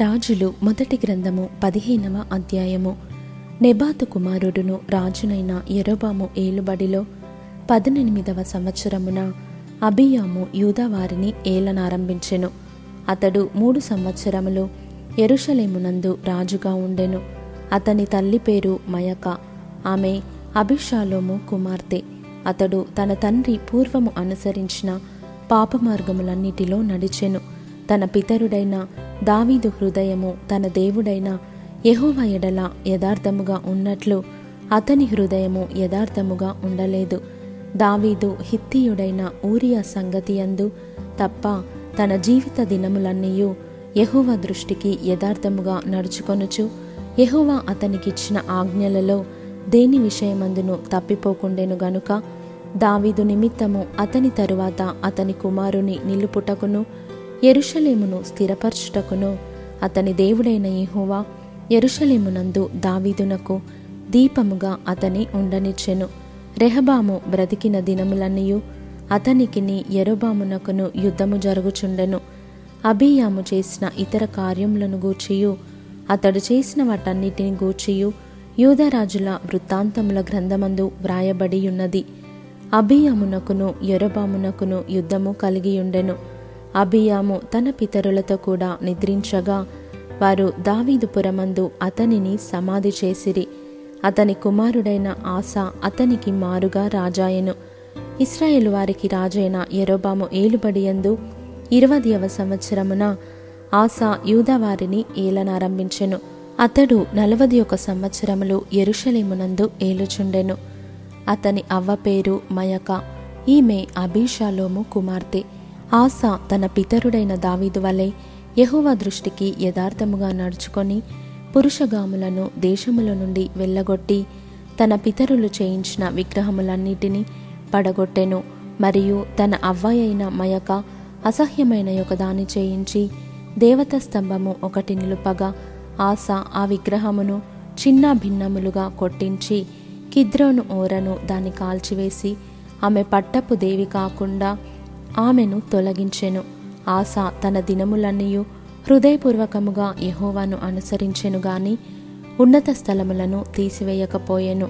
రాజులు మొదటి గ్రంథము పదిహేనవ అధ్యాయము. నెబాతు కుమారుడును రాజునైన ఎరోబాము ఏలుబడిలో పద్దెనిమిదవ సంవత్సరమున అబియాము యూదావారిని ఏలనారంభించెను. అతడు మూడు సంవత్సరములు ఎరుషలేమునందు రాజుగా ఉండెను. అతని తల్లి పేరు మయక ఆమె అభిషాలోము కుమార్తె. అతడు తన తండ్రి పూర్వము అనుసరించిన పాపమార్గములన్నిటిలో నడిచెను. తన పితరుడైన దావీదు హృదయము తన దేవుడైన యహోవ ఎడల యథార్థముగా ఉన్నట్లు అతని హృదయము యథార్థముగా ఉండలేదు. దావీదు హిత్తియుడైన ఊరియా సంగతి యందు తప్ప తన జీవిత దినములన్నీయు యహోవ దృష్టికి యథార్థముగా నడుచుకొనుచు యహోవ అతనికిచ్చిన ఆజ్ఞలలో దేని విషయమందును తప్పిపోకుండెను గనుక దావీదు నిమిత్తము అతని తరువాత అతని కుమారుని నిలుపుటకును ఎరుషలేమును స్థిరపరచుటకును అతని దేవుడైన యెహోవా ఎరుషలేమునందు దావీదునకు దీపముగా అతని ఉండనిచ్చెను. రెహబాము బ్రతికిన దినములన్నీయు అతనికిని ఎరుబామునకును యుద్ధము జరుగుచుండెను. అభియాము చేసిన ఇతర కార్యములను గూర్చియు అతడు చేసిన వాటన్నిటిని గూర్చియు యూదరాజుల వృత్తాంతముల గ్రంథమందు వ్రాయబడి ఉన్నది అబియామునకును యుద్ధము కలిగియుండెను. అభియాము తన పితరులతో కూడా నిద్రించగా వారు దావీదుపురమందు అతనిని సమాధి చేసిరి. అతని కుమారుడైన ఆస అతనికి మారుగా రాజాయెను. ఇస్రాయేల్ వారికి రాజైన ఎరోబాము ఏలుబడియందు ఇరవదవ సంవత్సరమున ఆశా యూదవారిని ఏలనారంభించెను. అతడు నలవది ఒక సంవత్సరములు ఎరుషలేమునందు ఏలుచుండెను. అతని అవ్వ పేరు మయక ఈమె అభిషాలోము కుమార్తె. ఆస తన పితరుడైన దావీదు వలె యహువ దృష్టికి యథార్థముగా నడుచుకొని పురుషగాములను దేశముల నుండి వెళ్ళగొట్టి తన పితరులు చేయించిన విగ్రహములన్నిటినీ పడగొట్టెను. మరియు తన అవ్వయైన మయక అసహ్యమైన ఒకదాని చేయించి దేవత స్తంభము ఒకటి నిలుపగా ఆశ ఆ విగ్రహమును చిన్న భిన్నములుగా కొట్టించి కిద్రోను ఓరను దాన్ని కాల్చివేసి ఆమె పట్టపు దేవి కాకుండా ఆమెను తొలగించెను. ఆశ తన దినములన్నీయు హృదయపూర్వకముగా యహోవాను అనుసరించెను గాని ఉన్నత స్థలములను తీసివేయకపోయెను.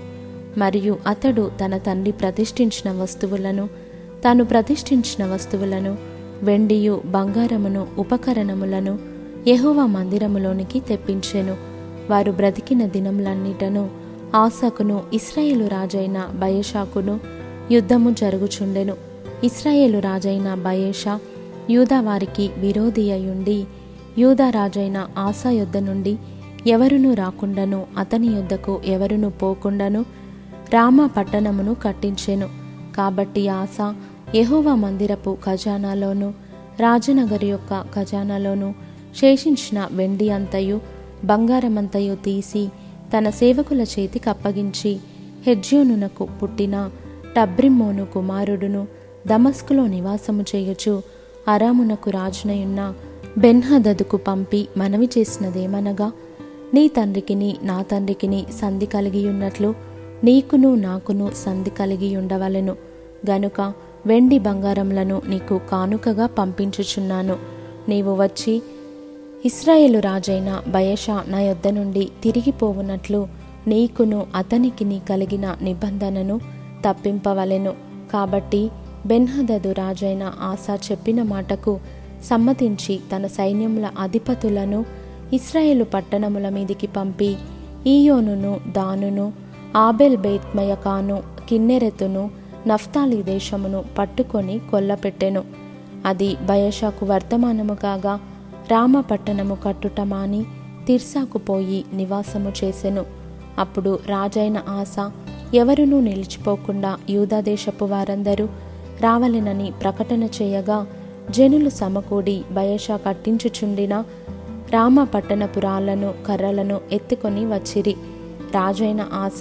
మరియు అతడు తన తండ్రి ప్రతిష్ఠించిన వస్తువులను తాను ప్రతిష్ఠించిన వస్తువులను వెండియు బంగారమును ఉపకరణములను యెహోవా మందిరములోనికి తెప్పించెను. వారు బ్రతికిన దినములన్నిటను ఆసకును ఇస్రాయేలు రాజైన బయషాకును యుద్ధము జరుగుచుండెను. ఇస్రాయేలు రాజైన బయేషా యూదా వారికి విరోధి అయ్యుండి యూదా రాజైన ఆశా యొద్ద నుండి ఎవరునూ రాకుండాను అతని యొద్దకు ఎవరునూ పోకుండాను రామ పట్టణమును కట్టించెను. కాబట్టి ఆశ యహోవా మందిరపు ఖజానాలోను రాజనగరి యొక్క ఖజానాలోను శేషించిన వెండి అంతయు బంగారమంతయు తీసి తన సేవకుల చేతికి అప్పగించి హెజ్యోనునకు పుట్టిన టబ్రిమ్మోను కుమారుడును దమస్కులో నివాసము చేయొచ్చు అరామునకు రాజునయున్న బెన్హదదుకు పంపి మనవి చేసినదేమనగా నీ తండ్రికిని నా తండ్రికిని సంధి కలిగి ఉన్నట్లు నీకును నాకును సంధి కలిగి ఉండవలెను గనుక వెండి బంగారములను నీకు కానుకగా పంపించుచున్నాను. నీవు వచ్చి ఇస్రాయేలు రాజైన బయషా నా యొద్ద నుండి తిరిగిపోవునట్లు నీకును అతనికిని కలిగిన నిబంధనను తప్పింపవలెను. కాబట్టి బెన్హదదు రాజైన ఆసా చెప్పిన మాటకు సమ్మతించి తన సైన్యముల అధిపతులను ఇస్రాయేలు పట్టణముల మీదికి పంపి ఈయోనును దానును ఆబెల్ బేత్మయకాను కిన్నెరెతును నఫ్తాలి దేశమును పట్టుకొని కొల్లపెట్టెను. అది బయషాకు వర్తమానము కాగా రామ పట్టణము కట్టుట మాని తిర్సాకు పోయి నివాసము చేసెను. అప్పుడు రాజైన ఆశ ఎవరునూ నిలిచిపోకుండా యూదాదేశపు వారందరూ రావలెనని ప్రకటన చేయగా జనులు సమకూడి భయషా కట్టించుచుండిన రామ పట్టణపు కర్రలను ఎత్తుకొని వచ్చిరి. రాజైన ఆశ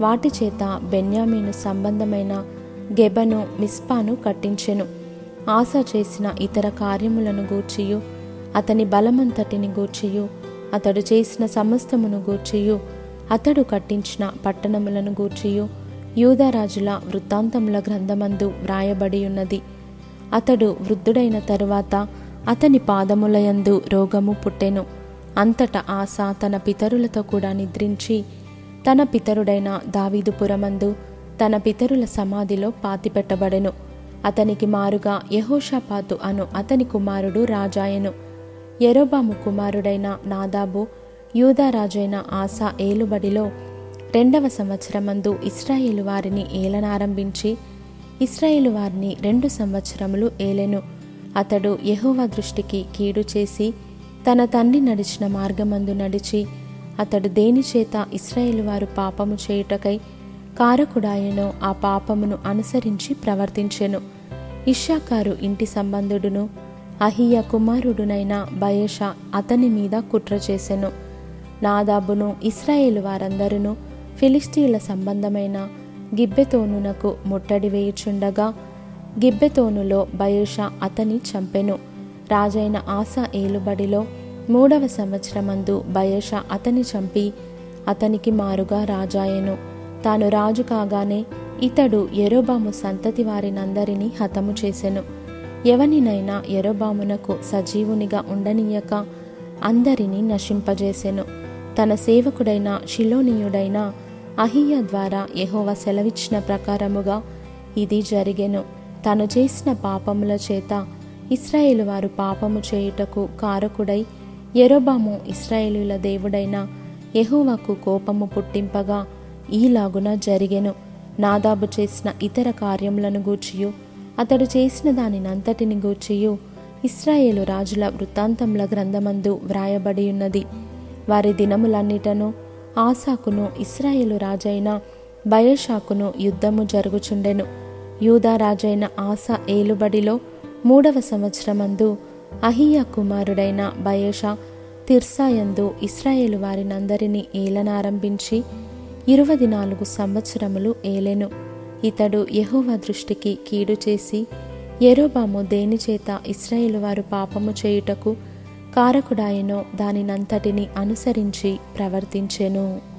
వాటి చేత బెన్యామీను సంబంధమైన గెబను మిస్పాను కట్టించెను. ఆశ చేసిన ఇతర కార్యములను గూర్చియు అతని బలమంతటిని గూర్చియు అతడు చేసిన సమస్తమును గూర్చియు అతడు కట్టించిన పట్టణములను గూర్చియు యూదరాజుల వృత్తాంతముల గ్రంథమందు వ్రాయబడి ఉన్నది అతడు వృద్ధుడైన తరువాత అతని పాదములయందు రోగము పుట్టెను. అంతటా ఆశ తన పితరులతో కూడా నిద్రించి తన పితరుడైన దావీదుపురమందు తన పితరుల సమాధిలో పాతిపెట్టబడెను. అతనికి మారుగా యహోషాపాతు అను అతని కుమారుడు రాజాయను. ఎరోబాము కుమారుడైన నాదాబు యూదారాజైన ఆశా ఏలుబడిలో రెండవ సంవత్సరమందు ఇస్రాయేలు వారిని ఏలనారంభించి ఇస్రాయేలు వారిని రెండు సంవత్సరములు ఏలెను. అతడు యహోవా దృష్టికి కీడు చేసి తన తండ్రి నడిచిన మార్గమందు నడిచి అతడు దేని చేత ఇస్రాయేలు వారు పాపము చేయుటకై కారకుడాయనో ఆ పాపమును అనుసరించి ప్రవర్తించెను. ఇషాకారు ఇంటి సంబంధుడును అహియ కుమారుడునైన బయేష అతని మీద కుట్ర చేసెను. నాదాబును ఇస్రాయేలు వారందరూ ఫిలిస్తీన్ల సంబంధమైన గిబ్బెతోనునకు ముట్టడి వేయుచుండగా గిబ్బెతోనులో బయేష అతని చంపెను. రాజైన ఆశా ఏలుబడిలో మూడవ సంవత్సరమందు బయేష అతని చంపి అతనికి మారుగా రాజాయెను. తాను రాజు కాగానే ఇతడు ఎరోబాము సంతతి వారినందరినీ హతము చేసెను. ఎవనినైనా ఎరోబామునకు సజీవునిగా ఉండనీయక అందరినీ నశింపజేసెను. తన సేవకుడైన షిలోనీయుడైన అహియ ద్వారా యహోవ సెలవిచ్చిన ప్రకారముగా ఇది జరిగెను. తను చేసిన పాపముల చేత ఇస్రాయేలు వారు పాపము చేయుటకు కారకుడై ఎరోబాము ఇస్రాయేలుల దేవుడైన యహోవాకు కోపము పుట్టింపగా ఈలాగున జరిగెను. నాదాబు చేసిన ఇతర కార్యములను గూర్చియు అతడు చేసిన దానినంతటిని గూర్చియు ఇస్రాయేలు రాజుల వృత్తాంతముల గ్రంథమందు వ్రాయబడి ఉన్నది వారి దినములన్నిటను ఆసాకును ఇస్రాయేలు రాజైన బయషాకును యుద్ధము జరుగుచుండెను. యూదా రాజైన ఆసా ఏలుబడిలో మూడవ సంవత్సరమందు అహియ కుమారుడైన బయేషా తిర్సాయందు ఇస్రాయేలు వారినందరినీ ఏలనారంభించి ఇరవై నాలుగు సంవత్సరములు ఏలెను. ఇతడు యహోవా దృష్టికి కీడు చేసి ఎరోబాము దేనిచేత ఇస్రాయేలు వారు పాపము చేయుటకు కారకుడాయను దానినంతటిని అనుసరించి ప్రవర్తించెను.